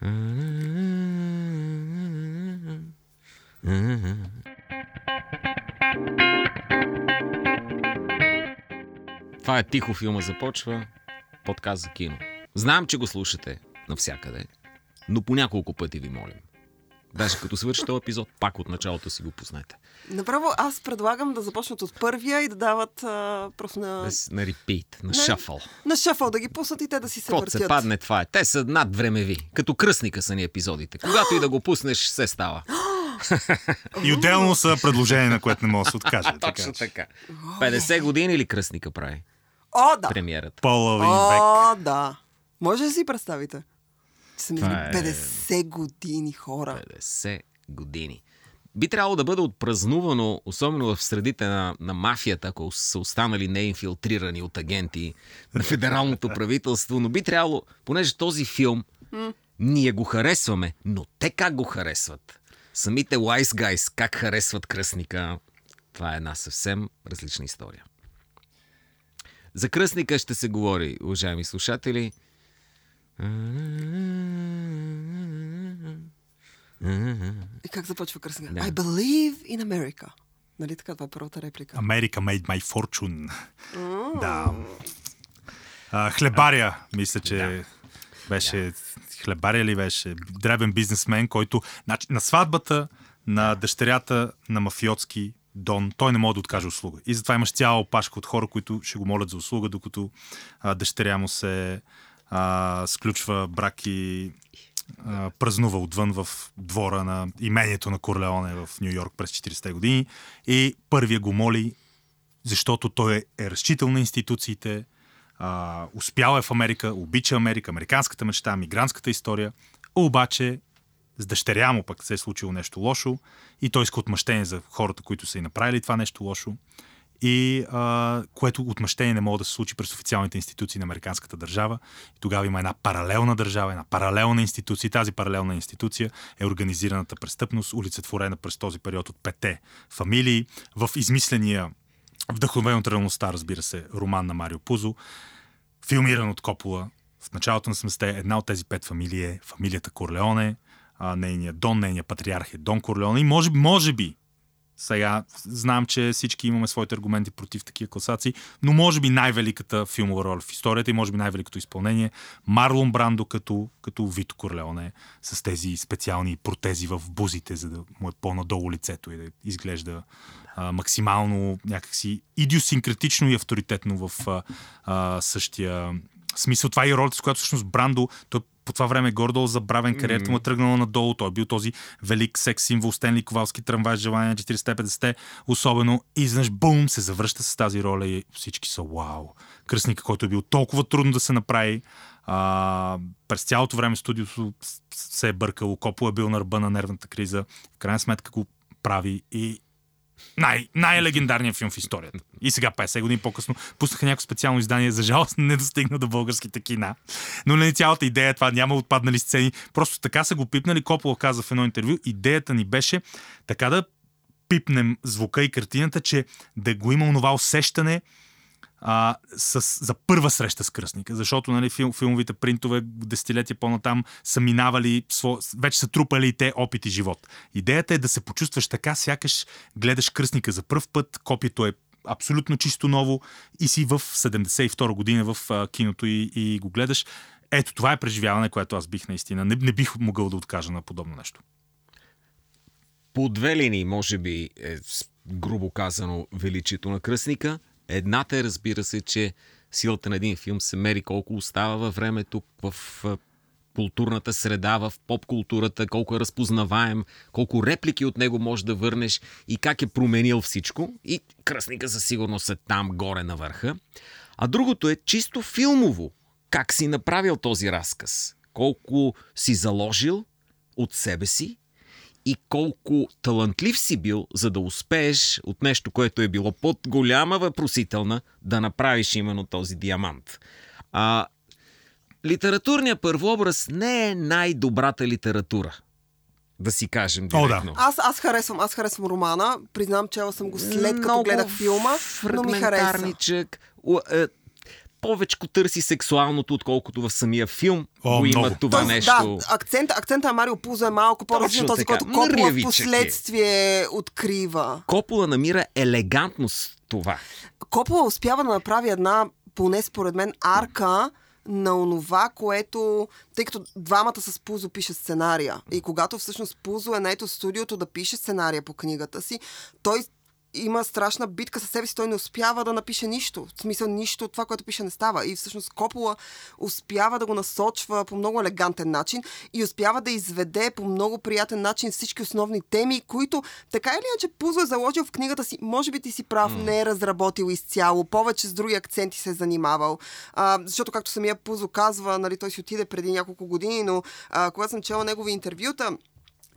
Това е тихо филма започва, подкаст за кино. Знам, че го слушате навсякъде, но по няколко пъти ви молим. Даже като свърши този епизод, пак от началото си го познайте. Направо аз предлагам да започнат от първия и да дават а, просто на... Без, на репит, на шафъл. На шафъл, да ги пуснат и те да си се въртят. се падне, това е. Те са надвремеви. Като кръстника са ни епизодите. Когато и да го пуснеш, се става. И отделно са предложения, на което не мога да се откаже. Точно така. 50 години ли кръстника прави? О, да! Премиерата. Половин век. О, да. Може да си представите? Са минали Това е- 50 години хора. 50 години. Би трябвало да бъде отпразнувано, особено в средите на, на мафията, ако са останали неинфилтрирани от агенти на федералното правителство, но би трябвало, понеже този филм ние го харесваме, но те как го харесват? Самите Wise Guys как харесват кръстника? Това е една съвсем различна история. За кръстника ще се говори, уважаеми слушатели. И как започва кръстника? Да. I believe in America. Нали така? Това е първата реплика. America made my fortune. Да. А, хлебаря, мисля, че беше... Хлебаря ли беше? Дребен бизнесмен, който... Значи, на сватбата на дъщерята на мафиотски Дон, той не може да откаже услуга. И затова имаш цяла опашка от хора, които ще го молят за услуга, докато а, дъщеря му се а, сключва брак и а, празнува отвън в двора на имението на Корлеоне в Нью Йорк през 40-те години. И първия го моли, защото той е разчитал на институциите, а, успял е в Америка, обича Америка, американската мечта, мигрантската история, обаче с дъщеря му пък се е случило нещо лошо и той иска отмъщение за хората, които са и направили това нещо лошо и а, което отмъщение не може да се случи през официалните институции на американската държава. И тогава има една паралелна държава, една паралелна институция. Тази паралелна институция е организираната престъпност, улицетворена през този период от пете фамилии в измисления вдъхновен от реалността, разбира се, роман на Марио Пузо, филмиран от Копола. В началото на 70-те една от тези пет фамилии е фамилията Корлеоне, а, нейният Дон, нейният патриарх е Дон Корлеоне и може, би- може би сега знам, че всички имаме своите аргументи против такива класации, но може би най-великата филмова роля в историята и може би най-великото изпълнение Марлон Брандо като, като Вито Корлеоне с тези специални протези в бузите, за да му е по-надолу лицето и да изглежда а, максимално някакси идиосинкретично и авторитетно в а, а, същия смисъл. Това е и ролята, с която всъщност Брандо, той по това време гордо забравен, кариерата му е тръгнала надолу. Той е бил този велик секс символ, Стенли Ковалски трамвай желание 40-50, особено. И изведнъж бум се завръща с тази роля и всички са вау. Кръстника, който е бил толкова трудно да се направи. А, през цялото време студиото се е бъркало. Копо е бил на ръба на нервната криза. В крайна сметка го прави и най- най-легендарният филм в историята. И сега, 50 години по-късно, пуснаха някакво специално издание. За жалост не достигна до българските кина. Но не цялата идея е това, няма отпаднали сцени. Просто така са го пипнали. Копола каза в едно интервю. Идеята ни беше така да пипнем звука и картината, че да го има онова усещане, а, с, за първа среща с кръстника, защото нали, фил, филмовите принтове десетилетия по-натам са минавали, сво, вече са трупали и те опит и живот. Идеята е да се почувстваш така, сякаш гледаш кръстника за първ път, копието е абсолютно чисто ново и си в 72 година в а, киното и, и го гледаш. Ето, това е преживяване, което аз бих наистина. Не, не бих могъл да откажа на подобно нещо. По две линии, може би, е, грубо казано, величието на кръстника. Едната е, разбира се, че силата на един филм се мери колко остава във времето, в културната среда, в поп-културата, колко е разпознаваем, колко реплики от него можеш да върнеш и как е променил всичко. И кръстника със сигурност е там горе на върха. А другото е чисто филмово. Как си направил този разказ? Колко си заложил от себе си и колко талантлив си бил, за да успееш от нещо, което е било под голяма въпросителна, да направиш именно този диамант. А, литературният първообраз не е най-добрата литература. Да си кажем О, да. директно. Аз, аз харесвам, аз харесвам романа. Признам, чела съм го след като Много гледах филма, но ми хареса. Е, повечко търси сексуалното, отколкото в самия филм О, го има много. това Тоест, нещо. Да, акцента, акцента на Марио Пузо е малко по-различен този, който Копола в е. последствие открива. Копола намира елегантност това. Копола успява да направи една, поне според мен, арка на онова, което... Тъй като двамата с Пузо пише сценария. И когато всъщност Пузо е наето в студиото да пише сценария по книгата си, той има страшна битка със себе си, той не успява да напише нищо. В смисъл, нищо от това, което пише, не става. И всъщност Копола успява да го насочва по много елегантен начин и успява да изведе по много приятен начин всички основни теми, които така или иначе Пузо е заложил в книгата си. Може би ти си прав, не е разработил изцяло, повече с други акценти се е занимавал. А, защото, както самия Пузо казва, нали, той си отиде преди няколко години, но а, когато съм чела негови интервюта,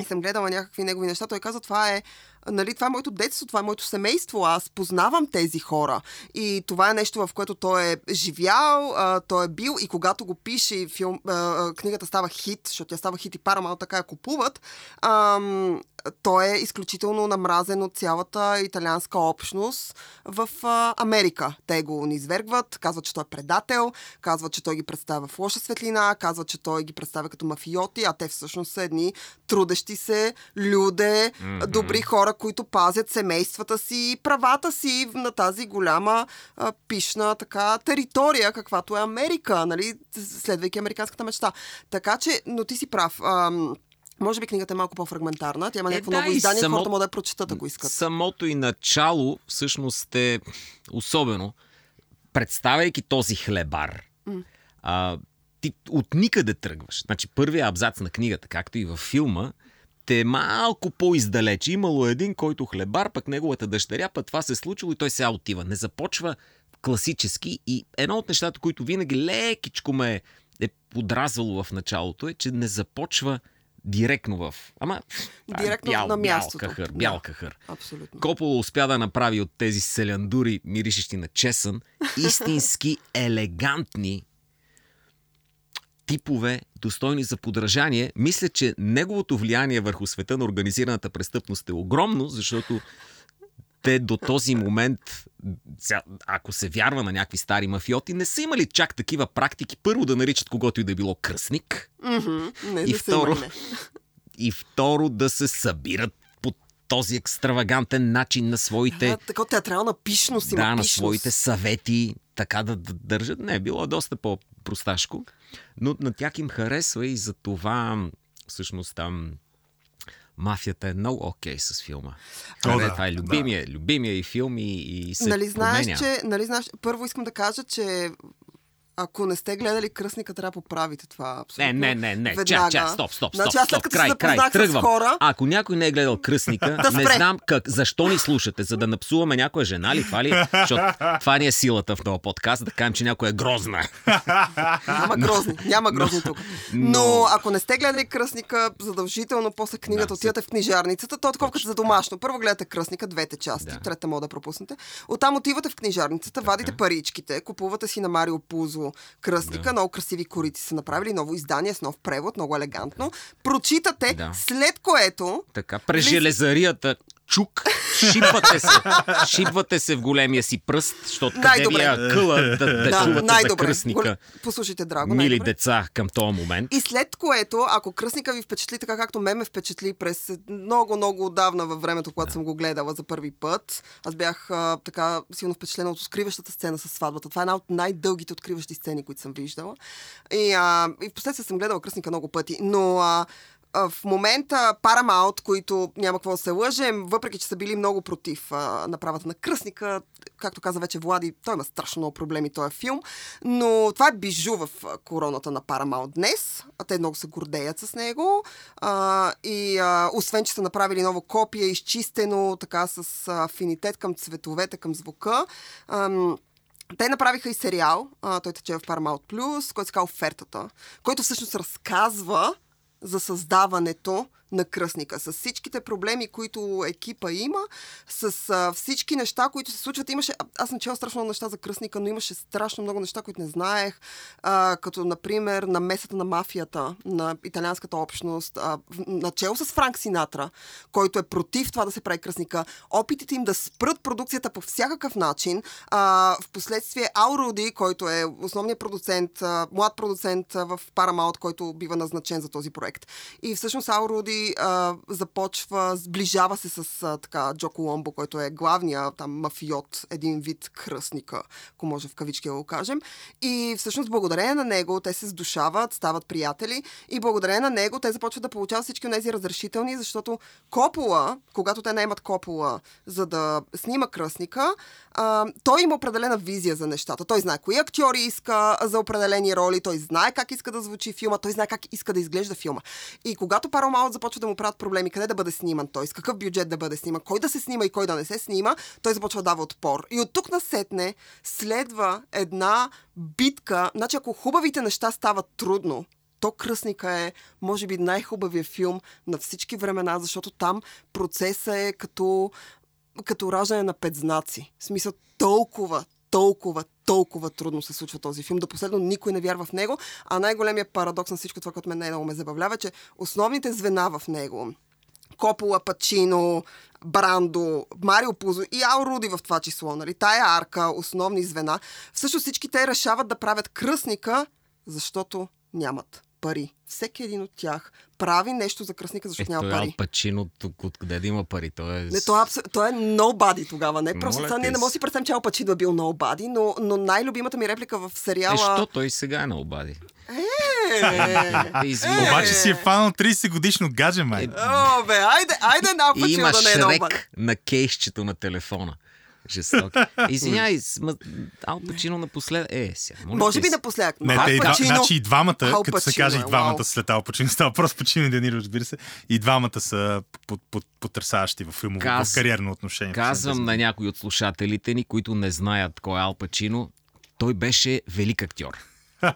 и съм гледала някакви негови неща, той каза, това е, нали, това е моето детство, това е моето семейство, аз познавам тези хора. И това е нещо, в което той е живял, а, той е бил и когато го пише филм, а, а, книгата става хит, защото тя става хит и Paramount така я купуват, ам, той е изключително намразен от цялата италианска общност в а, Америка. Те го низвергват, казват, че той е предател, казват, че той ги представя в лоша светлина, казват, че той ги представя като мафиоти, а те всъщност са едни трудещи се люде, mm-hmm. добри хора, които пазят семействата си и правата си на тази голяма а, пишна така територия, каквато е Америка, нали, следвайки американската мечта. Така че, но ти си прав. Ам, може би книгата е малко по-фрагментарна. Тя има Е, някакво да, ново издание, само- хората могат да я прочитат, ако искат. Самото и начало всъщност е особено, представяйки този хлебар, а, ти от никъде тръгваш. Значи първият абзац на книгата, както и във филма, те е малко по-издалеч. Имало един, който хлебар, пък неговата дъщеря, пък това се е случило и той сега отива. Не започва класически и едно от нещата, които винаги лекичко ме е подразвало в началото е, че не започва директно в... Ама... е Директно бял, на бял мястото. Кахър, Да. бял кахър. Абсолютно. Копола успя да направи от тези селяндури, миришещи на чесън, истински елегантни типове, достойни за подражание. Мисля, че неговото влияние върху света на организираната престъпност е огромно, защото те до този момент, ако се вярва на някакви стари мафиоти, не са имали чак такива практики. Първо да наричат когото и да е било кръстник, Мгм. Не, И са второ, и второ да се събират по този екстравагантен начин на своите Да, така театрална пишност има да, на пишност. своите съвети, така да, да държат. Не, било доста по-просташко, но на тях им харесва и за това всъщност там мафията е много окей с филма. О, да, това е любимия, любимия и филм и, и се Нали знаеш, променя. че, нали знаеш, първо искам да кажа, че ако не сте гледали Кръсника, трябва да поправите това. Абсолютно. Не, не, не, не. Веднага. Чак, чак, стоп, стоп, стоп, Значи, стоп. Край, край, тръгвам. хора- Ако някой не е гледал Кръстника, Да не знам как, защо ни слушате, за да напсуваме някоя жена ли, това ли? Защото това ни е силата в този подкаст, да кажем, че някоя е грозна. Няма грозни, няма грозни тук. Но... ако не сте гледали Кръсника, задължително после книгата отивате в книжарницата. То е такова като за домашно. Първо гледате Кръсника, двете части, трета мога да пропуснете. Оттам отивате в книжарницата, вадите паричките, купувате си на Марио Пузо Кръсника, много красиви корици са направили, ново издание с нов превод, много елегантно. Прочитате, Да. след което Така, през железарията чук, шипвате се, шипвате се в големия си пръст, защото къде ви е къла да, да, Да, най-добре. кръстника. Гол- Послушайте, драго, Мили най-добре. деца към този момент. И след което, ако кръстника ви впечатли така, както ме ме впечатли през много, много отдавна във времето, когато съм го гледала за първи път, аз бях а, така силно впечатлена от откриващата сцена с сватбата. Това е една от най-дългите откриващи сцени, които съм виждала. И, а, и в последствие съм гледала кръстника много пъти. Но а, в момента Paramount, които няма какво да се лъжем, въпреки че са били много против а, направата на кръстника, както каза вече Влади, той има страшно много проблеми, този филм, но това е бижу в короната на Paramount днес, а те много се гордеят с него а, и а, освен, че са направили ново копие, изчистено така с афинитет към цветовете, към звука, ам, те направиха и сериал, а, той тече в Paramount Plus, който се казва Офертата, който всъщност разказва за създаването на кръстника. С всичките проблеми, които екипа има, с а, всички неща, които се случват. Имаше, аз съм чела страшно много неща за кръстника, но имаше страшно много неща, които не знаех, а, като, например, намесата на мафията, на италианската общност, а, начало с Франк Синатра, който е против това да се прави кръстника, опитите им да спрат продукцията по всякакъв начин. А, в последствие Ал Руди, който е основният продуцент, а, млад продуцент а, в Paramount, който бива назначен за този проект. И всъщност Ал А, започва, сближава се с а, така, Джо Коломбо, който е главния там мафиот, един вид кръстника, ако може в кавички да го кажем. И всъщност благодарение на него те се сдушават, стават приятели и благодарение на него те започват да получават всички тези разрешителни, защото Копола, когато те наймат Копола за да снима кръстника, а, той има определена визия за нещата. Той знае кои актьори иска за определени роли, той знае как иска да звучи филма, той знае как иска да изглежда филма. И когато Paramount започва да му правят проблеми, къде да бъде сниман той, с какъв бюджет да бъде сниман, кой да се снима и кой да не се снима, той започва да дава отпор. И от тук насетне следва една битка. Значи, ако хубавите неща стават трудно, то Кръсника е, може би, най-хубавия филм на всички времена, защото там процесът е като, като раждане на петзнаци. В смисъл толкова, толкова, толкова трудно се случва този филм. До последно никой не вярва в него, а най-големият парадокс на всичко това, което мен най-много ме забавлява, е, че основните звена в него, Копола, Пачино, Брандо, Марио Пузо и Ал Руди в това число, нали? Тая арка, основни звена. Всъщност всички те решават да правят кръстника, защото нямат пари. Всеки един от тях прави нещо за кръстника, защото е, няма той пари. Ал Пачино, тук откъде да има пари? Той е... Не, той, е, абс... той е nobody тогава. Не, просто Моля не се. може да си представим, че Ал Пачино е бил nobody, но, но най-любимата ми реплика в сериала... Е, що той сега е на обади? Е, Извинявай. Обаче си е фанал 30 годишно гадже, май. О, бе, айде, айде Пачино има да не е шрек nobody. на кейсчето на телефона. Жесток. Извинявай, сма... Ал Пачино напослед... Е, сега. Може би напоследък. Не, те, два, Пачино... значи и двамата, Ал като се каже и е, двамата вау. след Ал Пачино, става въпрос Пачино и Дениро, разбира се, и двамата са под, под, потрясаващи в филмово, Каз- в кариерно отношение. Казвам на някои от слушателите ни, които не знаят кой е Ал Пачино, той беше велик актьор.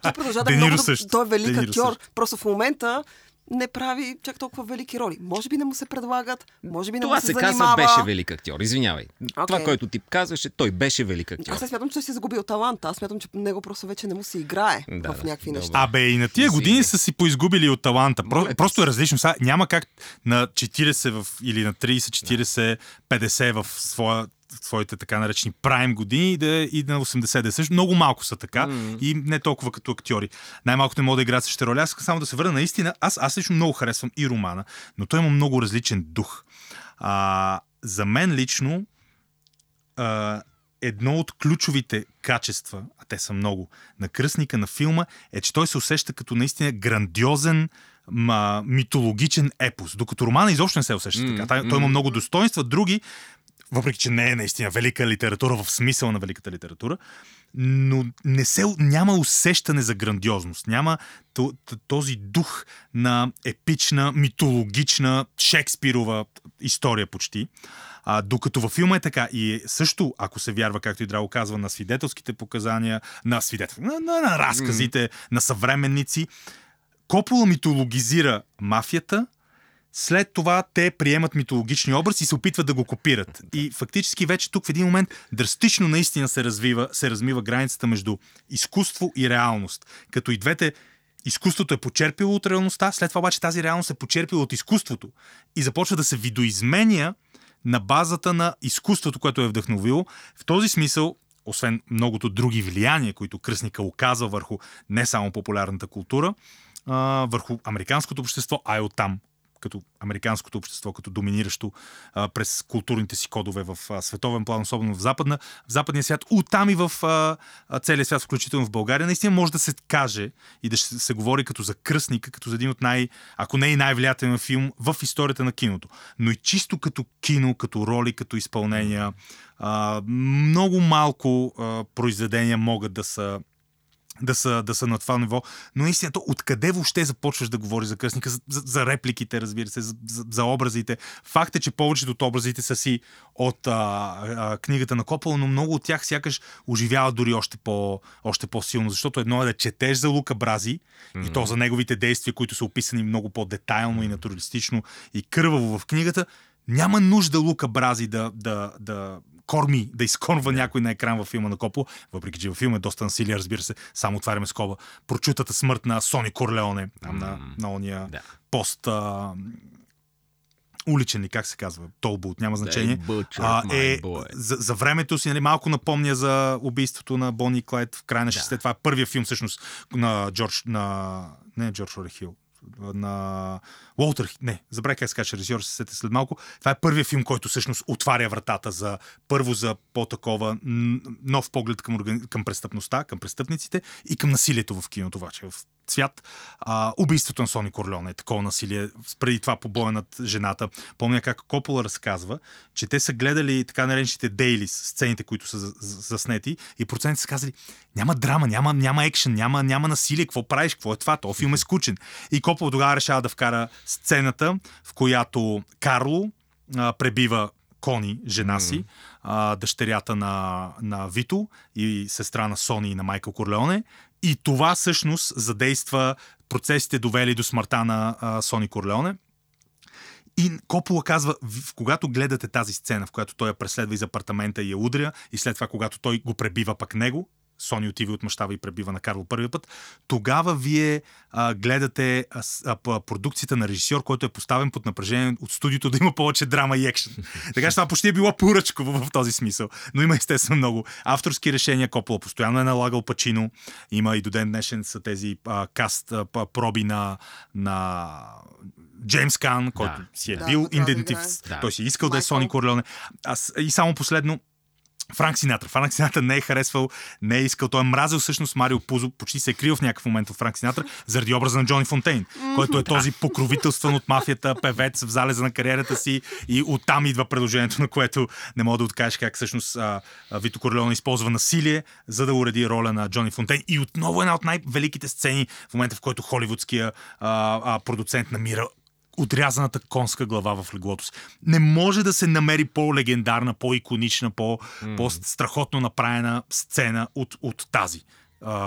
Той продължава да много... също. Той е велик Дениро актьор. също. Просто в момента не прави чак толкова велики роли. Може би не му се предлагат, може би не Това му се, се занимава. казва беше велик актьор. Извинявай. Това, Окей. което ти казваше, той беше велик актьор. Аз не смятам, че той си е загубил таланта. Аз смятам, че него просто вече не му се играе Да, в да. някакви Добре. неща. Абе, и на тия Извини. години са си поизгубили от таланта. Про, Моля те просто се. е различно. Сега, няма как на 40 в, или на 30, 40, 50 в своя своите така наречени прайм години и, да, и на 80 да също. Много малко са така mm. и не толкова като актьори. Най-малкото не могат да играят същите роли. Аз само да се върна наистина. Аз, аз лично много харесвам и романа, но той има много различен дух. А, за мен лично а, едно от ключовите качества, а те са много, на кръстника на филма е, че той се усеща като наистина грандиозен ма, митологичен епос, докато романа изобщо не се усеща М, така. Той, той има много достоинства, други, въпреки че не е наистина велика литература в смисъл на великата литература, но не се, няма усещане за грандиозност. Няма този дух на епична, митологична, Шекспирова история почти. А, докато във филма е така. И също, ако се вярва, както и Драго казва, на свидетелските показания, на, свидетел... на, на, на разказите, mm. на съвременници, Копола митологизира мафията, след това те приемат митологични образ и се опитват да го копират. И фактически вече тук в един момент драстично наистина се развива, се размива границата между изкуство и реалност. Като и двете изкуството е почерпило от реалността, след това обаче тази реалност е почерпила от изкуството и започва да се видоизменя на базата на изкуството, което е вдъхновило. В този смисъл, освен многото други влияния, които кръстника оказва върху не само популярната култура, а, върху американското общество, а и оттам като американското общество, като доминиращо а, през културните си кодове в а, световен план, особено в, западна, в западния свят, оттам и в а, целия свят, включително в България, наистина може да се каже и да се, се говори като за кръстника, като за един от най, ако не и най-влиятелен филм в историята на киното. Но и чисто като кино, като роли, като изпълнения, а, много малко а, произведения могат да са да са, да са на това ниво. Но наистина, то откъде въобще започваш да говориш за кръстника? За, за, репликите, разбира се, за, за, за образите. Факт е, че повечето от образите са си от а, а, книгата на Копъл, но много от тях сякаш оживяват дори още, по, още по-силно. Защото едно е да четеш за Лука Брази mm-hmm. и то за неговите действия, които са описани много по-детайлно mm-hmm. и натуралистично и кърваво в книгата. Няма нужда Лука Брази да, да, да корми, да изкорва някой на екран във филма на Копо, въпреки че във филма е доста насилие, разбира се, само отваряме скоба. Прочутата смърт на Сони Корлеоне, там на, на ония да. пост а, уличен ли, как се казва, Толбут, няма значение. А, е, за, за времето си, нали, малко напомня за убийството на Бони Клайд в края на 60 да. Това е първия филм, всъщност, на Джордж, на... не Джордж Орехил, на Уолтер, не, забравя как се каже режисьор, се сете след малко. Това е първият филм, който всъщност отваря вратата за първо за по-такова нов поглед към, към престъпността, към престъпниците и към насилието в киното, обаче в цвят. А, убийството на Сони Корлеон е такова насилие. Преди това побоя над жената. Помня как Копола разказва, че те са гледали така наречените дейли, сцените, които са заснети и процентите са казали, няма драма, няма, няма екшен, няма, няма насилие, какво правиш, какво е това, то филм е скучен. И Копола тогава решава да вкара сцената, в която Карло а, пребива Кони, жена си, а, дъщерята на, на Вито и сестра на Сони и на Майкъл Корлеоне. И това всъщност задейства процесите, довели до смъртта на а, Сони Корлеоне. И Копола казва, когато гледате тази сцена, в която той я преследва из апартамента и я удря, и след това, когато той го пребива пък него, Сони отива и отмъщава и пребива на Карло първия път, тогава вие а, гледате а, а, продукцията на режисьор, който е поставен под напрежение от студиото да има повече драма и екшен. така че това почти е било поръчко в, в този смисъл. Но има естествено много авторски решения. Копола постоянно е налагал Пачино. Има и до ден днешен са тези а, каст а, проби на, на Джеймс Кан, който да. си е да, бил да, идентиф... Да. Той си искал Майкъл. да е Сони Корлеоне. Аз, и само последно, Франк Синатра. Франк Синатра не е харесвал, не е искал. Той е мразил всъщност Марио Пузо, почти се е крил в някакъв момент в Франк Синатра, заради образа на Джони Фонтейн, който е този покровителстван от мафията певец в залеза на кариерата си и оттам идва предложението, на което не мога да откажеш как всъщност Вито Корлеон използва насилие, за да уреди роля на Джони Фонтейн. И отново една от най-великите сцени в момента, в който холивудския а, а, продуцент намира отрязаната конска глава в леглото си. Не може да се намери по-легендарна, по-иконична, по- mm. по-страхотно направена сцена от, от тази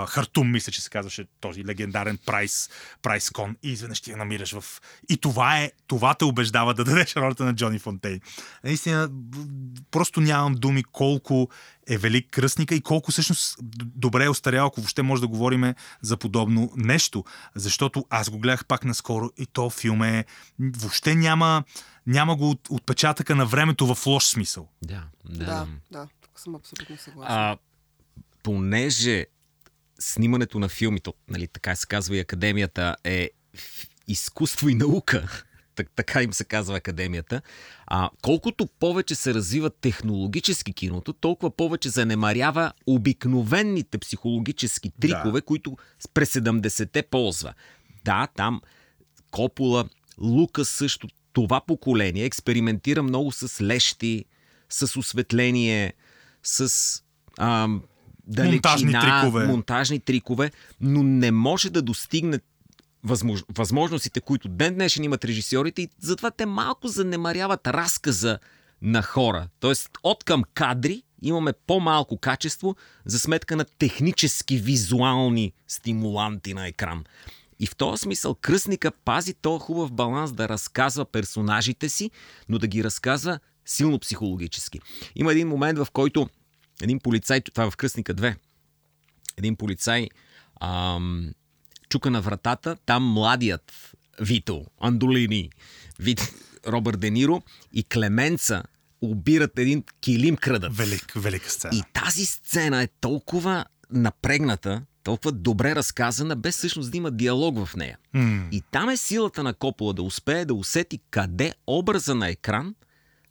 Хартум, мисля, че се казваше този легендарен прайс, прайс кон и изведнъж ти я намираш в... И това е, това те убеждава да дадеш ролята на Джони Фонтейн. Наистина, просто нямам думи колко е велик кръстника и колко всъщност добре е остарял, ако въобще може да говорим за подобно нещо. Защото аз го гледах пак наскоро и то филм е... Въобще няма, няма го от, отпечатъка на времето в лош смисъл. Да, да. Да, да. Тук съм абсолютно съгласен. А, понеже снимането на филми, то, нали, така се казва и академията, е изкуство и наука. така им се казва академията. А, колкото повече се развива технологически киното, толкова повече занемарява обикновените психологически трикове, да. които през 70-те ползва. Да, там Копола, Лука също, това поколение експериментира много с лещи, с осветление, с ам, далечина, монтажни трикове. монтажни трикове, но не може да достигне възмож... възможностите, които ден днешен имат режисьорите и затова те малко занемаряват разказа на хора. Тоест от към кадри имаме по-малко качество за сметка на технически визуални стимуланти на екран. И в този смисъл кръстника пази този хубав баланс да разказва персонажите си, но да ги разказва силно психологически. Има един момент, в който един полицай, това е в Кръстника 2, един полицай ам, чука на вратата, там младият Вито, Андолини, Вит, Робърт Дениро и Клеменца обират един килим крадат. Велик, велика сцена. И тази сцена е толкова напрегната, толкова добре разказана, без всъщност да има диалог в нея. Mm. И там е силата на Копола да успее да усети къде образа на екран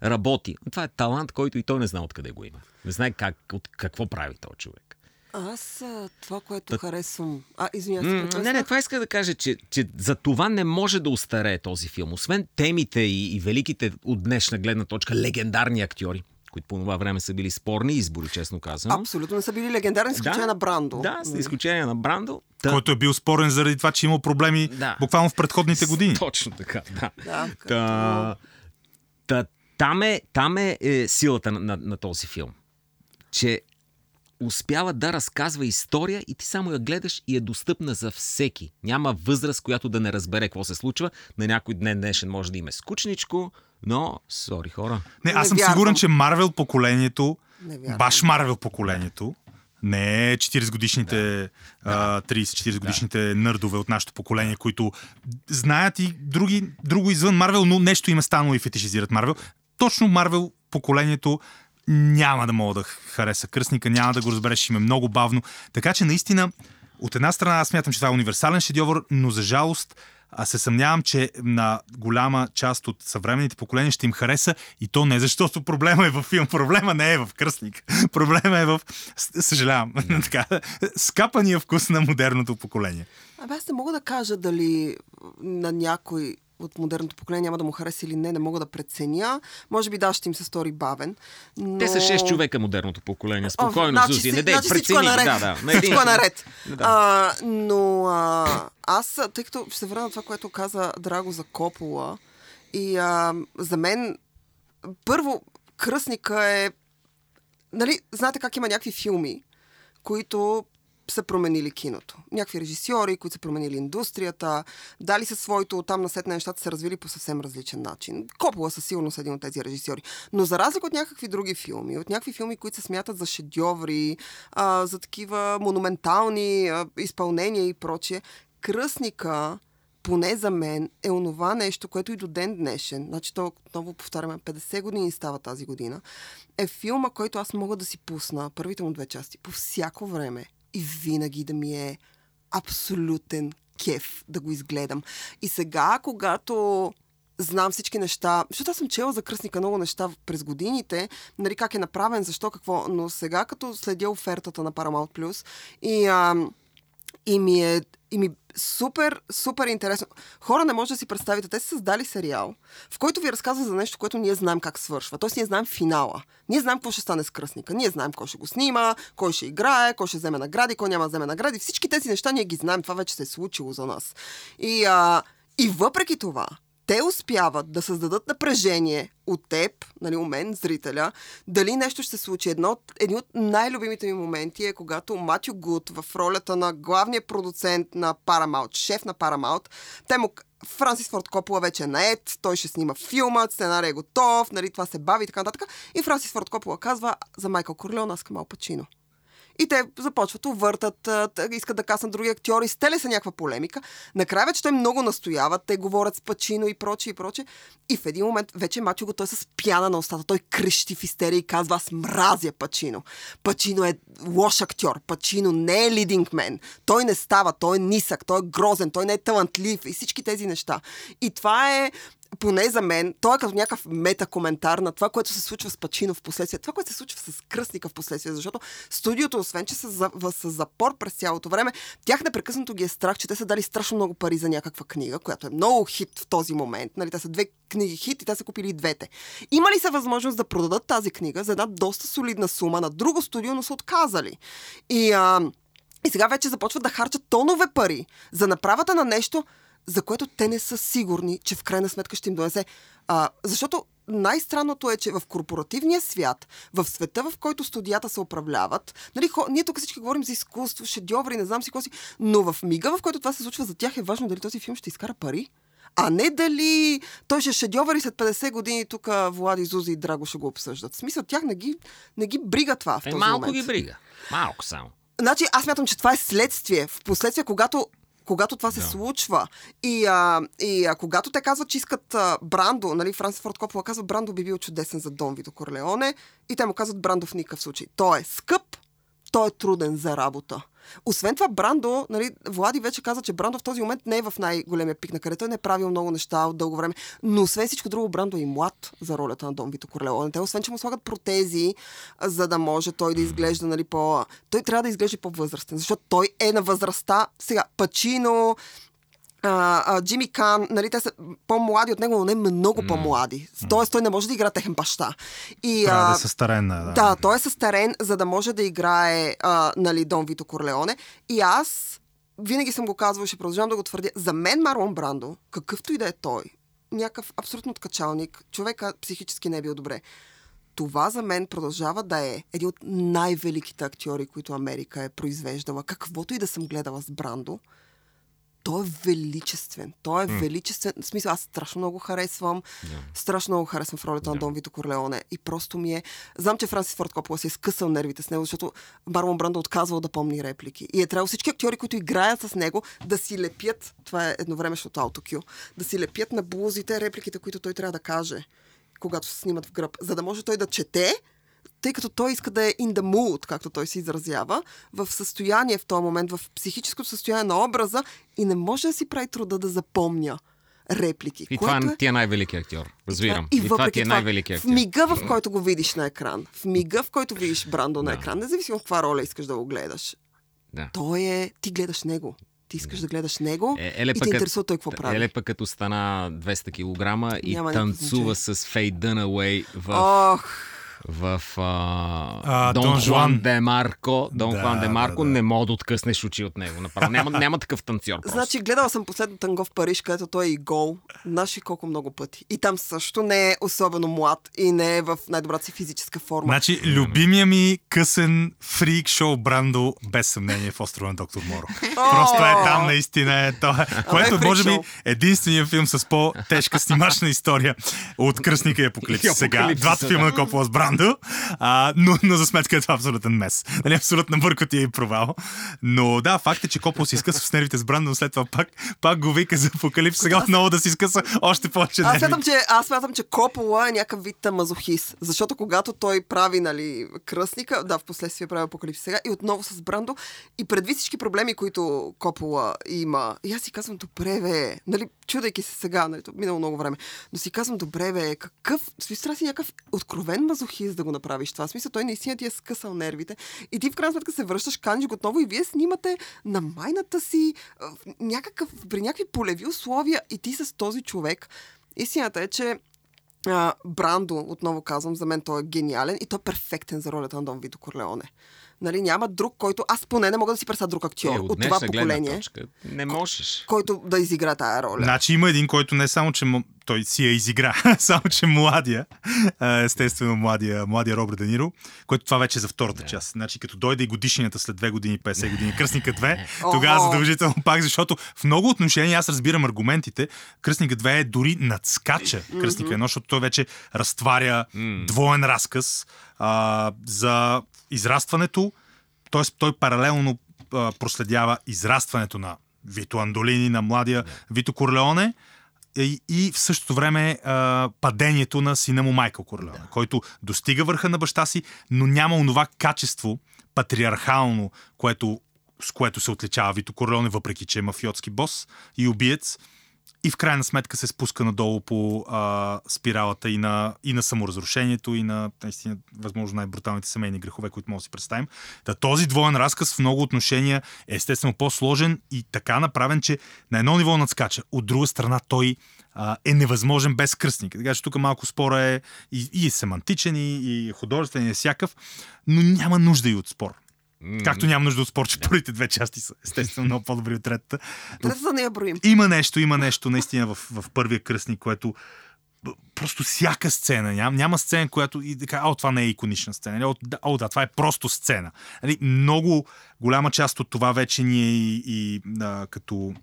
работи. Това е талант, който и той не знае откъде го има. Не знае как, от какво прави този човек. Аз това, което Та... харесвам... А, извинявай, се, Не, не, това иска да кажа, че, че за това не може да устарее този филм. Освен темите и, и великите от днешна гледна точка легендарни актьори, които по това време са били спорни избори, честно казано. Абсолютно не са били легендарни, с изключение на Брандо. Да, с изключение на Брандо. Та... Който е бил спорен заради това, че има проблеми да. буквално в предходните години. Точно така, да. да като... та, та, там е, там е, е силата на, на, на този филм. Че успява да разказва история и ти само я гледаш и е достъпна за всеки. Няма възраст, която да не разбере какво се случва. На някой днен днешен може да има скучничко, но, сори хора. Не, аз съм не сигурен, че Марвел поколението, баш Марвел поколението, не 40 годишните, да. 30-40 годишните да. нърдове от нашето поколение, които знаят и други, друго извън Марвел, но нещо им е станало и фетишизират Марвел. Точно Марвел поколението няма да мога да хареса кръстника, няма да го разбереш, им е много бавно. Така че наистина, от една страна аз смятам, че това е универсален шедьовър, но за жалост аз се съмнявам, че на голяма част от съвременните поколения ще им хареса и то не защото проблема е в филм, проблема не е в кръстник, проблема е в, съжалявам, така, скапания вкус на модерното поколение. Абе, аз не мога да кажа дали на някой от модерното поколение няма да му хареса или не, не мога да преценя. Може би да, ще им се стори бавен. Но... Те са 6 човека модерното поколение. Спокойно, значи, Зузи, не дей, значи прецени. Е наред. Да, да, на един... всичко е наред. да. а, но а, аз, тъй като ще се върна на това, което каза Драго за Копола, и а, за мен първо кръстника е нали, знаете как има някакви филми, които са променили киното. Някакви режисьори, които са променили индустрията, дали са своето, там на сетне нещата са развили по съвсем различен начин. Копола със сигурност е един от тези режисьори. Но за разлика от някакви други филми, от някакви филми, които се смятат за шедьоври, а, за такива монументални а, изпълнения и прочие, Кръстника поне за мен, е онова нещо, което и до ден днешен, значи то отново повтаряме, 50 години става тази година, е филма, който аз мога да си пусна, първите му две части, по всяко време и винаги да ми е абсолютен кеф да го изгледам. И сега, когато знам всички неща, защото аз съм чела за кръстника много неща през годините, нали как е направен, защо, какво, но сега като следя офертата на Paramount Plus и, а, и ми е и ми супер, супер интересно. Хора не може да си представите. Те са създали сериал, в който ви разказва за нещо, което ние знаем как свършва. Тоест ние знаем финала. Ние знаем какво ще стане с кръстника. Ние знаем кой ще го снима, кой ще играе, кой ще вземе награди, кой няма да вземе награди. Всички тези неща ние ги знаем. Това вече се е случило за нас. И, а, и въпреки това, те успяват да създадат напрежение от теб, нали, у мен, зрителя, дали нещо ще се случи. Едно, един от най-любимите ми моменти е когато Матю Гуд в ролята на главния продуцент на Paramount, шеф на Paramount, те му Франсис Форд Копола вече е наед, той ще снима филма, сценария е готов, нали, това се бави и така нататък. И Франсис Форд Копола казва за Майкъл Корлеон, аз към Ал Пачино. И те започват, увъртат, искат да каснат други актьори, стеле са някаква полемика. Накрая вече той много настояват, те говорят с Пачино и прочее и прочее. И в един момент вече Мачо го той с пяна на устата. Той крещи в истерия и казва, аз мразя Пачино. Пачино е лош актьор. Пачино не е лидинг мен. Той не става, той е нисък, той е грозен, той не е талантлив и всички тези неща. И това е поне за мен, той е като някакъв метакоментар на това, което се случва с Пачино в последствие, това, което се случва с Кръстника в последствие, защото студиото, освен че са за, с запор през цялото време, тях непрекъснато ги е страх, че те са дали страшно много пари за някаква книга, която е много хит в този момент. Нали, те са две книги хит и те са купили двете. Има ли са възможност да продадат тази книга за една доста солидна сума на друго студио, но са отказали? И, а, и сега вече започват да харчат тонове пари за направата на нещо, за което те не са сигурни, че в крайна сметка ще им донесе. А, защото най-странното е, че в корпоративния свят, в света, в който студията се управляват, нали, хо, ние тук всички говорим за изкуство, шедьоври, не знам си какво си, но в мига, в който това се случва, за тях е важно дали този филм ще изкара пари, а не дали той ще шедьовър след 50 години тук Влади, Зузи и Драго ще го обсъждат. В смисъл, тях не ги, не ги брига това в е, този малко момент. ги брига. Малко само. Значи, аз мятам, че това е следствие. В последствие, когато когато това се Да. случва и, а, и а, когато те казват, че искат а, Брандо, нали, Франсис Форд Копола казва, Брандо би бил чудесен за Дон Вито Корлеоне и те му казват Брандо в никакъв случай. Той е скъп, той е труден за работа. Освен това, Брандо, нали, Влади вече каза, че Брандо в този момент не е в най-големия пик на кариерата, не е правил много неща от дълго време, но освен всичко друго, Брандо е и млад за ролята на Дон Вито Корлеоне. Те, освен, че му слагат протези, за да може той да изглежда, нали, по... Той трябва да изглежда по-възрастен, защото той е на възрастта. Сега, Пачино, а, а, Джимми Кан, нали, те са по-млади от него, но не много по-млади. Тоест той не може да играе техен баща. И, Трябва да а, е състарен. Да, да, той е състарен, за да може да играе а, нали, Дон Вито Корлеоне. И аз винаги съм го казвал, ще продължавам да го твърдя. За мен Марлон Брандо, какъвто и да е той, някакъв абсолютно откачалник, човека психически не е бил добре. Това за мен продължава да е един от най-великите актьори, които Америка е произвеждала. Каквото и да съм гледала с Брандо, той е величествен. Той е mm. величествен. В смисъл, аз страшно много харесвам. Yeah. Страшно много харесвам в ролята yeah. на Дон Вито Корлеоне. И просто ми е... Знам, че Франсис Форд Копола се е скъсал нервите с него, защото Марлон Брандо отказвал да помни реплики. И е трябвало всички актьори, които играят с него, да си лепят, това е едновремешното аутокю, да си лепят на блузите репликите, които той трябва да каже, когато се снимат в гръб, за да може той да чете, тъй като той иска да е in the mood, както той се изразява, в състояние в този момент, в психическото състояние на образа и не може да си прави труда да запомня реплики. И това което е, ти е най-велики актьор. Разбирам. И, И, това ти е това, най-велики в актьор. мига, в който го видиш на екран, в мига, в който видиш Брандо на Да. екран, независимо каква роля искаш да го гледаш, Да. той е... Ти гледаш него. Ти искаш да гледаш него Е, еле и те като- интересува той какво прави. Еле пък като стана 200 кг и Няма танцува с Фей Дънауей в, Ох, в а, А, Дон, Дон Жуан. де Марко. Дон Да, Хуан де Марко да. не мога да откъснеш очи от него. Направо. Няма, няма такъв танцор. Просто. Значи, гледала съм последно танго в Париж, където той е и гол. Наши колко много пъти. И там също не е особено млад и не е в най-добрата си физическа форма. Значи, любимия ми късен фрик шоу Брандо, без съмнение, в острова на Доктор Моро. Просто е там наистина. Е, то, е, което фрик може би единствения филм с по-тежка снимачна история от Кръсника и Апокалипсис сега. Двата филма на Копола с Брандо, а, но, но за сметка е това абсолютен мес. Нали, абсолютна бъркотия и провал. Но да, факт е, че Копола си изкъса с нервите с Брандо, но след това пак, пак го вика за Апокалипсис. Сега отново да си изкъса още повече Аз смятам, че, аз смятам, че Копола е някакъв вид мазохист. Защото когато той прави, нали, кръстника, да, в последствие прави апокалипсис сега, и отново с Брандо, и предвид всички проблеми, които Копола има, и аз си казвам, добре, бе, нали, чудейки се сега, нали, минало много време, но си казвам, добре, бе, какъв, смисъл, си някакъв откровен мазохист да го направиш това. Смисъл, той наистина ти е скъсал нервите. И ти в крайна сметка се връщаш, каниш го отново и вие снимате на майната си някакъв, при някакви полеви условия и ти с този човек. Истината е, че а, Брандо, отново казвам, за мен той е гениален и той е перфектен за ролята на Дон Вито Корлеоне. Нали, няма друг, който... Аз поне не мога да си представя друг актьор е, от, от това поколение, точка не можеш. който да изигра тая роля. Значи има един, който не само, че той си я изигра, само, че младия, естествено младия, младия Робърт Дениро, който това вече е за втората част. Значи като дойде и годишнията след 2 години, 50 години, Кръстника 2, тогава задължително пак, защото в много отношения аз разбирам аргументите, Кръстника 2 е дори надскача Кръстника 1, защото той вече разтваря двоен разказ а, за израстването, т.е. той паралелно а, проследява израстването на Вито Андолини, на младия Вито Корлеоне и, и в същото време а, падението на сина му Майкъл Корлеоне, който достига върха на баща си, но няма онова качество патриархално, което, с което се отличава Вито Корлеоне, въпреки че е мафиотски бос и убиец. И в крайна сметка се спуска надолу по а, спиралата и на, и на саморазрушението, и на наистина, възможно най-бруталните семейни грехове, които може да си представим. Та, този двоен разказ в много отношения е естествено по-сложен и така направен, че на едно ниво надскача. От друга страна той а, е невъзможен без кръстник. Така че тук малко спора е и, и семантичен, и, и художествен, и е всякакъв, но няма нужда и от спор. Както няма нужда от спор, че първите две части са естествено много по-добри от третата. Третата не я броим. има нещо, има нещо наистина в, в първия кръстник, което просто всяка сцена, няма, няма сцена, която и така, о, това не е иконична сцена, или, о, да, о, да, това е просто сцена. Нали, много голяма част от това вече ни е и, и а, като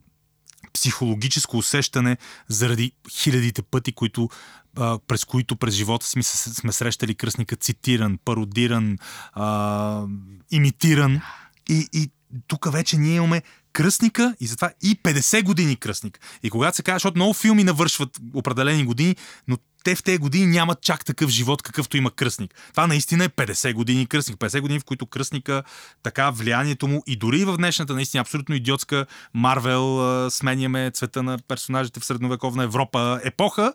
психологическо усещане заради хилядите пъти, които, а, през които през живота си се- сме срещали кръстника цитиран, пародиран, а, имитиран. И, и тук вече ние имаме кръстника и затова и 50 години кръстник. И когато се казва, защото много филми навършват определени години, но те в тези години нямат чак такъв живот, какъвто има кръстник. Това наистина е 50 години кръстник. 50 години, в които кръстника, така влиянието му и дори в днешната наистина абсолютно идиотска Марвел, сменяме цвета на персонажите в средновековна Европа епоха,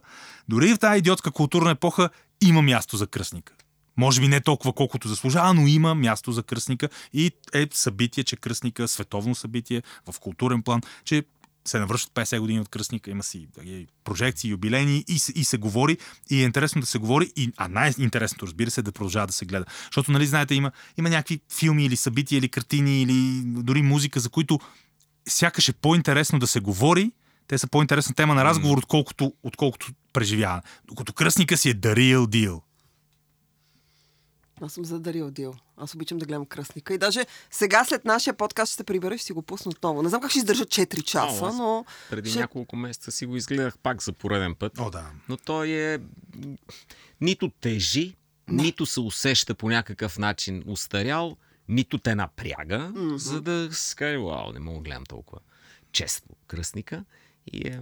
дори и в тази идиотска културна епоха има място за кръстника. Може би не толкова колкото заслужава, но има място за кръстника и е събитие, че кръстника, световно събитие в културен план, че се навършват 50 години от кръстника, има си нали, прожекции, юбилейни и, се- и се говори. И е интересно да се говори, и, а най-интересното, разбира се, е да продължава да се гледа. Защото, нали, знаете, има, има някакви филми или събития, или картини, или дори музика, за които сякаш е по-интересно да се говори, те са по-интересна тема на разговор, отколкото, отколкото преживяване. Докато кръстника си е the real deal. Аз съм за Дарил Дил. Аз обичам да гледам кръстника. И даже сега след нашия подкаст ще се прибера и ще си го пусна отново. Не знам как ще издържа 4 часа, О, но... Преди ще... няколко месеца си го изгледах пак за пореден път. О, да. Но той е нито тежи, нито се усеща по някакъв начин устарял, нито те напряга, mm-hmm. за да си каже, вау, не мога да гледам толкова често кръстника. И е,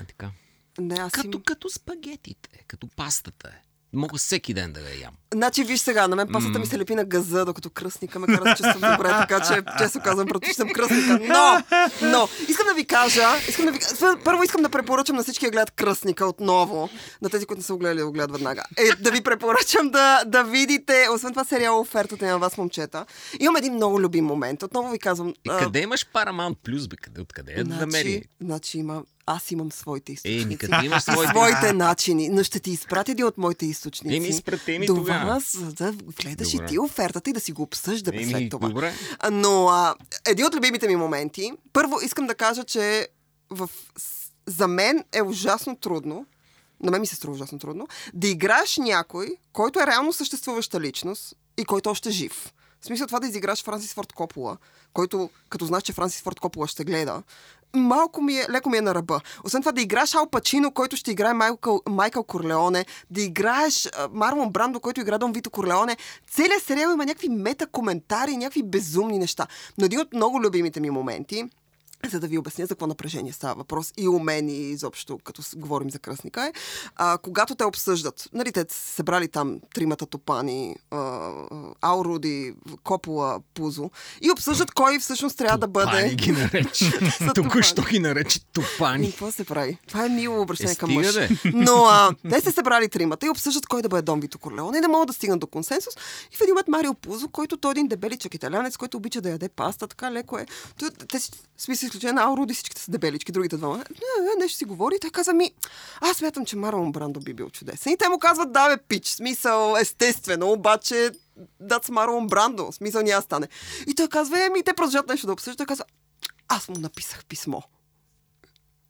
е така. Не, аз Като, Като... като спагетите, като пастата е. Мога всеки ден да я ям. Значи, виж сега, на мен пасата ми се лепи на газа, докато кръстника ме кара се чувствам добре, така че, често казвам, предпочитам кръстника. Но, но, искам да ви кажа, искам да ви, първо искам да препоръчам на всички да гледат кръстника отново, на тези, които не са го гледали, да го гледат веднага. Е, да ви препоръчам да, да видите, освен това сериал офертата на вас, момчета. Имам един много любим момент. Отново ви казвам. И а, къде имаш Paramount Plus, бе? Къде, откъде е да намери? Значи, значи има, аз имам своите източници. Еми, имаш своите? своите начини. Но ще ти изпратя един от моите източници. Еми, изпрати ми до вас, за да гледаш Добре. и ти офертата и да си го обсъждаме Еми, след това. добре. Но а, един от любимите ми моменти, първо искам да кажа, че в, за мен е ужасно трудно, на мен ми се струва ужасно трудно, да играеш някой, който е реално съществуваща личност и който още е жив. В смисъл това да изиграш Франсис Форд Копола, който, като знаеш, че Франсис Форд Копола ще гледа, малко ми е, леко ми е на ръба. Освен това да играеш Ал Пачино, който ще играе Майкъл, Майкъл Корлеоне, да играеш Марлон Брандо, който игра Дон Вито Корлеоне. Целият сериал има някакви мета коментари, някакви безумни неща. Но един от много любимите ми моменти за да ви обясня за какво напрежение става въпрос и у мен и изобщо, като говорим за кръстника е, а, когато те обсъждат, нали, те са събрали там тримата топани, а, Ауруди, Копола, Пузо, и обсъждат кой всъщност трябва да бъде... Тупани ги нарече. Са Току-що тупани. ги нарече Ами, тупани. какво се прави? Това е мило обращение Е, към мъж. де. Но а, те се събрали тримата и обсъждат кой да бъде Дон Вито Корлеоне не могат да стигнат до консенсус. И в един момент Марио Пузо, който той е един дебеличък италянец, който обича да яде паста, така леко е. Те в смисъл изключение на Ауруди, всичките са дебелички, другите двама. Не, не, нещо си говори. Той каза ми, аз смятам, че Марлон Брандо би бил чудесен. И те му казват, да, бе, пич, смисъл, естествено, обаче с Марлон Брандо, смисъл няма стане. И той казва, еми, те продължат нещо да обсъждат. Той казва, аз му написах писмо.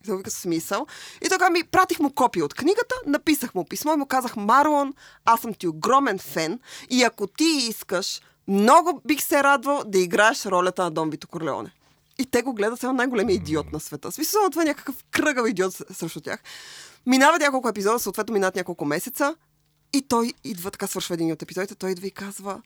И вика смисъл. И така ми пратих му копия от книгата, написах му писмо и му казах, Марлон, аз съм ти огромен фен и ако ти искаш, много бих се радвал да играеш ролята на Дон Вито Корлеоне. И те го гледат сега най-големия идиот на света. Смисъл, това е някакъв кръгъл идиот срещу тях. Минават няколко епизода, съответно минават няколко месеца и той идва, така свършва един от епизодите, той идва и казва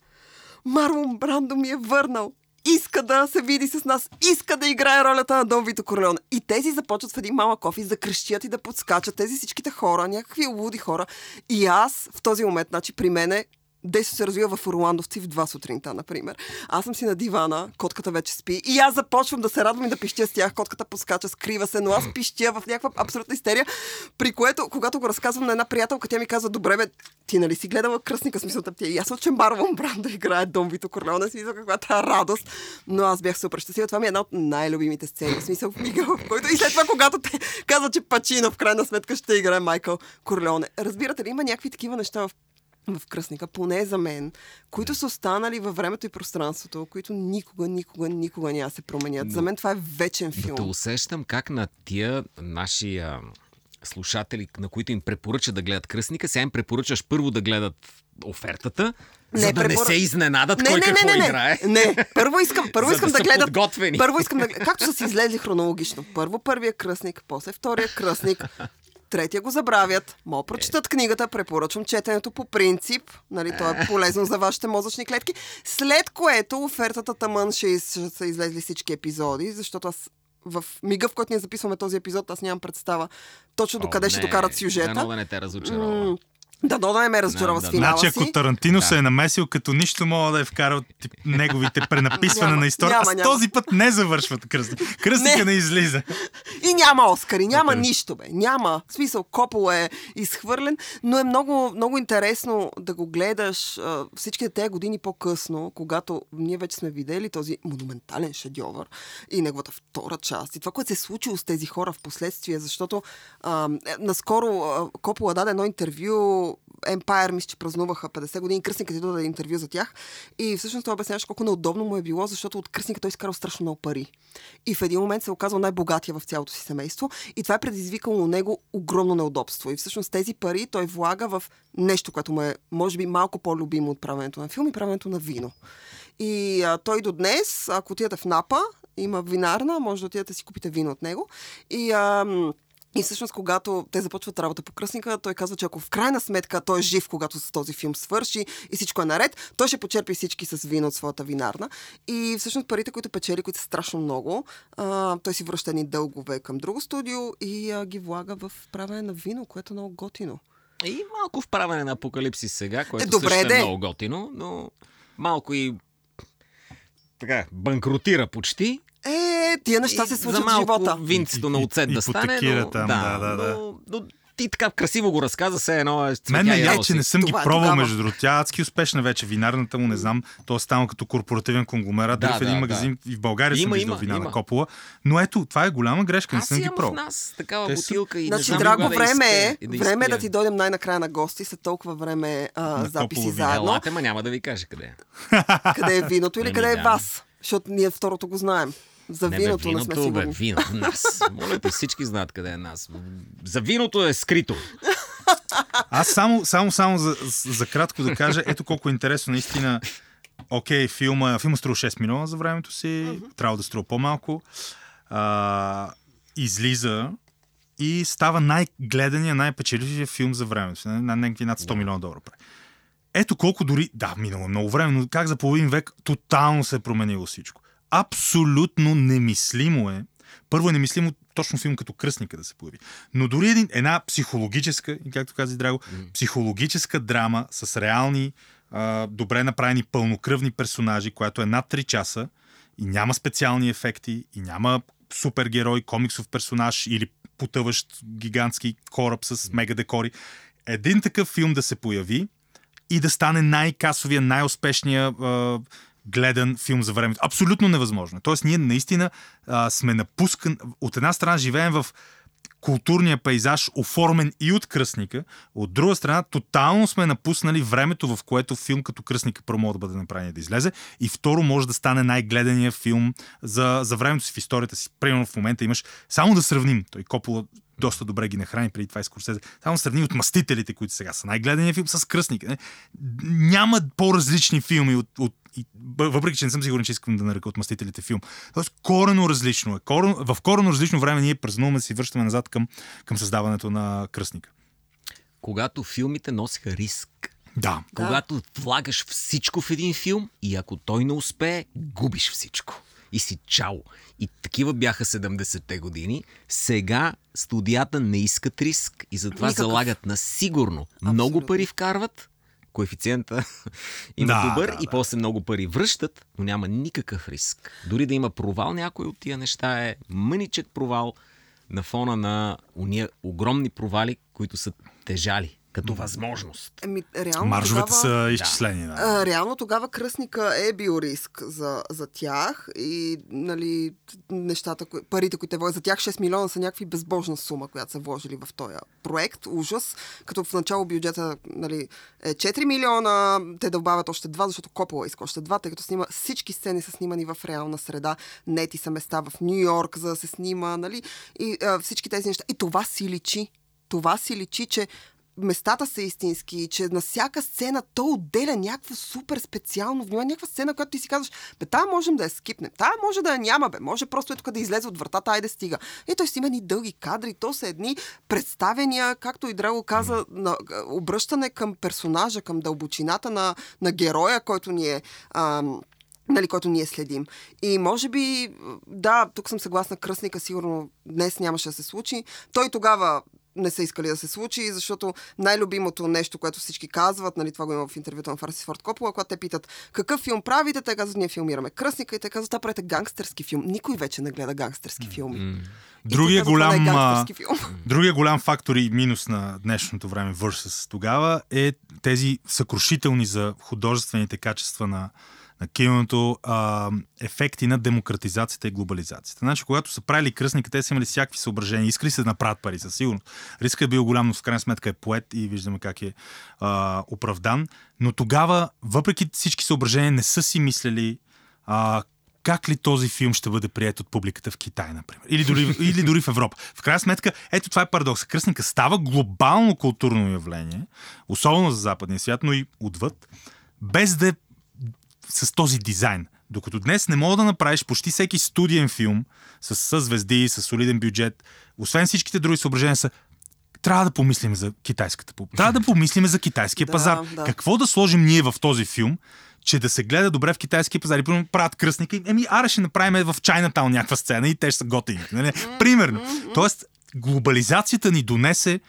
Марлон Брандо ми е върнал. Иска да се види с нас. Иска да играе ролята на Дон Вито Корлеоне. И тези започват в един малък офис да крещят и да подскачат. Тези всичките хора, някакви луди хора. И аз в този момент, значи при мене, Действо се развива в Орландовци в 2 сутринта, например. Аз съм си на дивана, котката вече спи и аз започвам да се радвам и да пищя с тях. Котката поскача, скрива се, но аз пищя в някаква абсолютна истерия, при което, когато го разказвам на една приятелка, тя ми казва, добре, бе, ти нали си гледала кръстника, смисъл ти е ясно, че Марлон Брандо играе Дон Вито Корлеоне, смисъл каквата радост. Но аз бях супер щастлива. Това ми е една от най-любимите сцени. В смисъл в мига, в който и след това, когато те казват, че Пачино в крайна сметка ще играе Майкъл Корлеоне. Разбирате ли, има някакви такива неща в в кръстника, поне за мен, които са останали във времето и пространството, които никога, никога, никога няма да се променят. За мен това е вечен Да филм. усещам как на тия наши а, слушатели, на които им препоръча да гледат кръстника, сега им препоръчаш първо да гледат офертата, Не, за да не препоръ- се изненадат Не, кой не, не, какво не, не. играе. Не, първо искам, първо искам да да, гледат. подготвени. Първо искам да. Както са си излезли хронологично. Първо първия кръстник, после втория кръстник. Третия го забравят. Могат прочитат книгата, препоръчвам четенето по принцип. Нали, то е полезно за вашите мозъчни клетки. След което офертата тъмън ще, из- ще са излезли всички епизоди, защото аз в мига, в който ние записваме този епизод, аз нямам представа точно до къде ще докарат сюжета. Дано да не те разочарова. М, Да, да не ме разочарова Да, с да. финала Значи, си. ако Тарантино Да. се е намесил, като нищо мога да е вкарал тип, неговите пренаписване Няма, на история, няма, а с няма. този път не завършват кръстника. Кръстника Не. не, излиза. И няма Оскари, няма ли? нищо, бе. Няма. В смисъл, Копол е изхвърлен, но е много, много интересно да го гледаш а, всичките тези години по-късно, когато ние вече сме видели този монументален шедьовър и неговата втора част. И това, което се е случило с тези хора в последствие, защото а, е, наскоро а, Копола даде едно интервю Empire, мисля, че празнуваха 50 години. Кръстникът ти даде интервю за тях. И всъщност той обясняваше колко неудобно му е било, защото от кръстника той изкарал страшно много пари. И в един момент се оказал най-богатия в цялото си семейство. И това е предизвикало у него огромно неудобство. И всъщност тези пари той влага в нещо, което му е, може би, малко по-любимо от правенето на филм и правенето на вино. И а, той до днес, ако отидете в Напа, има винарна, може да отидете да си купите вино от него. И а, и всъщност, когато те започват работа по кръстника, той казва, че ако в крайна сметка той е жив, когато с този филм свърши и всичко е наред, той ще почерпи всички с вино от своята винарна. И всъщност парите, които печели, които са страшно много, а, той си връща ни дългове към друго студио и а, ги влага в правене на вино, което е много готино. И малко вправяне на апокалипсис сега, което Е, добре, също де. е много готино, но малко и така, банкротира почти. Е, тия неща се И случват за в живота. винцето И- на и- оцет и да стане, но, там, да, да, да. Но, но ти така красиво го разказа, все едно е Мен ме и рози. че не съм ги Това е пробвал, тогава. между другото. Тя е адски успешна вече. Винарната му, не знам, то е станал като корпоративен конгломерат. Да, Дори в един да, магазин и в България Има, съм виждал вина има. на Копола. Но ето, това е голяма грешка, не съм ги пробвал. нас такава Те са- бутилка и не Значи, знам драго да време е, и да време е да ти дойдем най-накрая на гости, след толкова време а, записи заедно. Елате, ма няма да ви кажа къде е. Къде е виното или Еми, къде е да. вас? Защото ние второто го знаем. За Не, виното бе, не сме виното, бе, сигурни. вино, нас. Моля те, всички знаят къде е нас. За виното е скрито. Аз само, само, само за, за кратко да кажа, ето колко е интересно наистина. Окей, филма, филма струва 6 милиона за времето си, трябва да струва по-малко. А, излиза и става най-гледания, най-печелившия филм за времето си. На, на някакви над 100 милиона долара. прави. Ето колко дори, да, минало е много време, но как за половин век тотално се е променило всичко. Абсолютно немислимо е. Първо е немислимо точно филм като Кръстника да се появи. Но дори един, една психологическа, както каза Драго, психологическа драма с реални, а, добре направени пълнокръвни персонажи, която е над 3 часа и няма специални ефекти, и няма супергерой, комиксов персонаж или потъващ гигантски кораб с мега декори. Един такъв филм да се появи и да стане най-касовия, най-успешния а, гледан филм за времето. Абсолютно невъзможно. Тоест, ние наистина а, сме напускан. От една страна живеем в културния пейзаж, оформен и от кръстника. От друга страна, тотално сме напуснали времето, в което филм като кръстника първо може да бъде направен да излезе. И второ, може да стане най-гледания филм за, за времето си в историята си. Примерно в момента имаш, само да сравним, той Копола доста добре ги нахрани преди това и Скорсезе. Само сравни от Мастителите, които сега са най-гледания филм с Кръстник. Не? Няма по-различни филми от, от и, въпреки, че не съм сигурен, че искам да нарека от Мастителите филм. Тоест, корено различно е. Корен, в корено различно време ние празнуваме да си връщаме назад към, към създаването на Кръстника. Когато филмите носиха риск. Да. Когато влагаш всичко в един филм и ако той не успее, губиш всичко. И си чао. И такива бяха 70-те години. Сега студията не искат риск и затова Никакъв. залагат на сигурно. Много Абсолютно. пари вкарват, коефициента има Да, добър да, и да. после много пари връщат, но няма никакъв риск. Дори да има провал, някой от тия неща е мъничък провал на фона на уния огромни провали, които са тежали като възможност. Еми, реално Маржовете тогава... са изчислени. Да. А, реално тогава кръстника е бил риск за, за тях и нали, нещата, кои, парите, които те вложат за тях 6 милиона са някакви безбожна сума, която са вложили в този проект. Ужас. Като в начало бюджета нали, е 4 милиона, те добавят още 2, защото Копола иска още 2, тъй като снима, всички сцени са снимани в реална среда. Нети са места в Нью Йорк, за да се снима, нали? И а, всички тези неща. И това си личи. Това си личи, че местата са истински, че на всяка сцена то отделя някакво супер специално внимание, някаква сцена, която ти си казваш, бе, тая можем да я скипнем, тая може да я няма, бе, може просто е тук да излезе от вратата, айде стига. И той си има едни дълги кадри, то са едни представения, както и Драго каза, на, обръщане към персонажа, към дълбочината на, на героя, който ни е... Ам, нали, който ние следим. И може би, да, тук съм съгласна, кръстника сигурно днес нямаше да се случи. Той тогава не са искали да се случи, защото най-любимото нещо, което всички казват, нали, това го има в интервюто на Фарси Форд Копола, когато те питат какъв филм правите, те казват, ние филмираме Кръсника и те казват, да, правите гангстерски филм. Никой вече не гледа гангстерски филми. Те Другия е голям, филм. Другия голям фактор и минус на днешното време versus тогава е тези съкрушителни за художествените качества на, на киното а, ефекти на демократизацията и глобализацията. Значи, когато са правили кръсника, те са имали всякакви съображения, искали се да направят пари, със сигурност. Рискът е бил голям, но в крайна сметка е поет и виждаме как е а, оправдан. Но тогава, въпреки всички съображения, не са си мислили а, как ли този филм ще бъде прият от публиката в Китай, например. Или дори, или дори в Европа. В крайна сметка, ето това е парадокс. Кръстника става глобално културно явление, особено за западния свят, но и отвъд, без да е с този дизайн. Докато днес не мога да направиш почти всеки студиен филм с, с звезди, с солиден бюджет, освен всичките други съображения са трябва да помислим за китайската публика. Трябва да помислим за китайския Да, пазар. да. Какво да сложим ние в този филм, че да се гледа добре в китайския пазар. И примерно правят кръстника. и, Еми, аре ще направим в Чайнатаун някаква сцена и те ще са готини. Нали? Примерно. Тоест, глобализацията ни донесе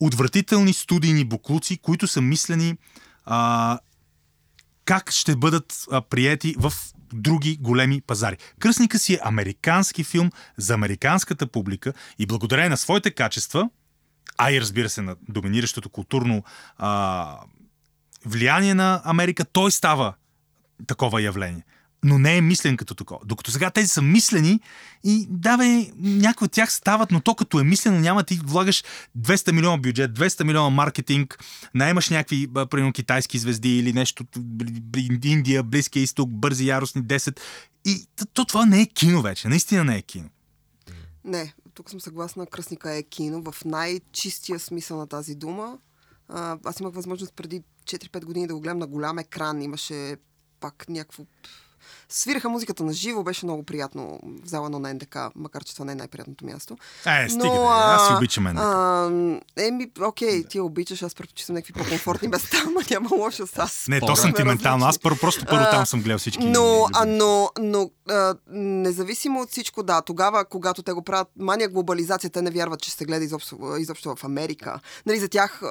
отвратителни студийни буклуци, които са мислени а, как ще бъдат приети в други големи пазари. Кръстника си е американски филм за американската публика и благодарение на своите качества, а и разбира се на доминиращото културно а, влияние на Америка, той става такова явление. Но не е мислен като такова. Докато сега тези са мислени и да някои от тях стават, но то като е мислено няма ти влагаш 200 милиона бюджет, 200 милиона маркетинг, наймаш някакви, примерно, китайски звезди или нещо, Индия, Близкия изток, бързи, яростни 10. И то, то това не е кино вече. Наистина не е кино. Не, тук съм съгласна. Кръсника е кино в най-чистия смисъл на тази дума. Аз имах възможност преди 4-5 години да го гледам на голям екран. Имаше пак някакво... Свираха музиката на живо, беше много приятно в зала на НДК, макар че това не е най-приятното място. Е, стига, но, аз си обичам НДК. а, Еми, окей, ти я обичаш, аз предпочитам някакви по-комфортни места, но няма лошо с аз. Не, то сантиментално. Аз първо, просто първо там съм гледал всички. Но, а, но, но а, независимо от всичко, да, тогава, когато те го правят, мания глобализация, те не вярват, че се гледа изобщо, изобщо в Америка. Нали, за тях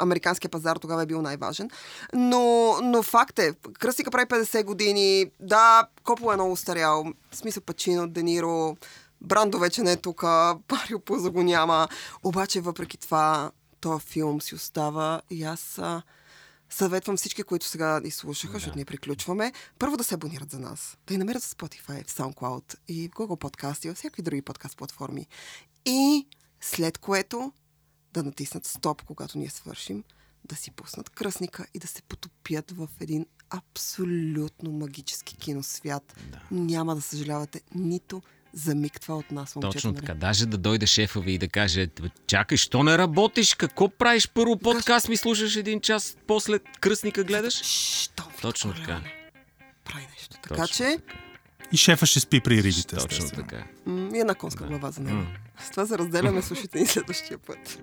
американския пазар тогава е бил най-важен. Но, но факт е, Кръстика прави 50 години, да, Копола е много старял, в смисъл Пачино, Дениро, Брандо вече не е тук, Марио Пузо го няма. Обаче, въпреки това, този филм си остава и аз... Съветвам всички, които сега ни слушаха, защото ние приключваме, първо да се абонират за нас, да ни намерят в Spotify, в SoundCloud и в Google Podcast и във всякакви други подкаст платформи. И след което да натиснат стоп, когато ние свършим, да си пуснат кръсника и да се потопят в един абсолютно магически киносвят. Да. Няма да съжалявате нито за миг това от нас, момчета. Точно нали? така. Даже да дойде шефа ви и да каже, «Бе, чакай, що не работиш? Какво правиш? Първо подкаст ми слушаш един час, после кръстника гледаш? Витко, Точно така. Леоне. Прави нещо. Така Точно че, така. И шефа ще спи при рибите. Точно така. и една конска глава за него. С това се разделяме, слушайте ни следващия път.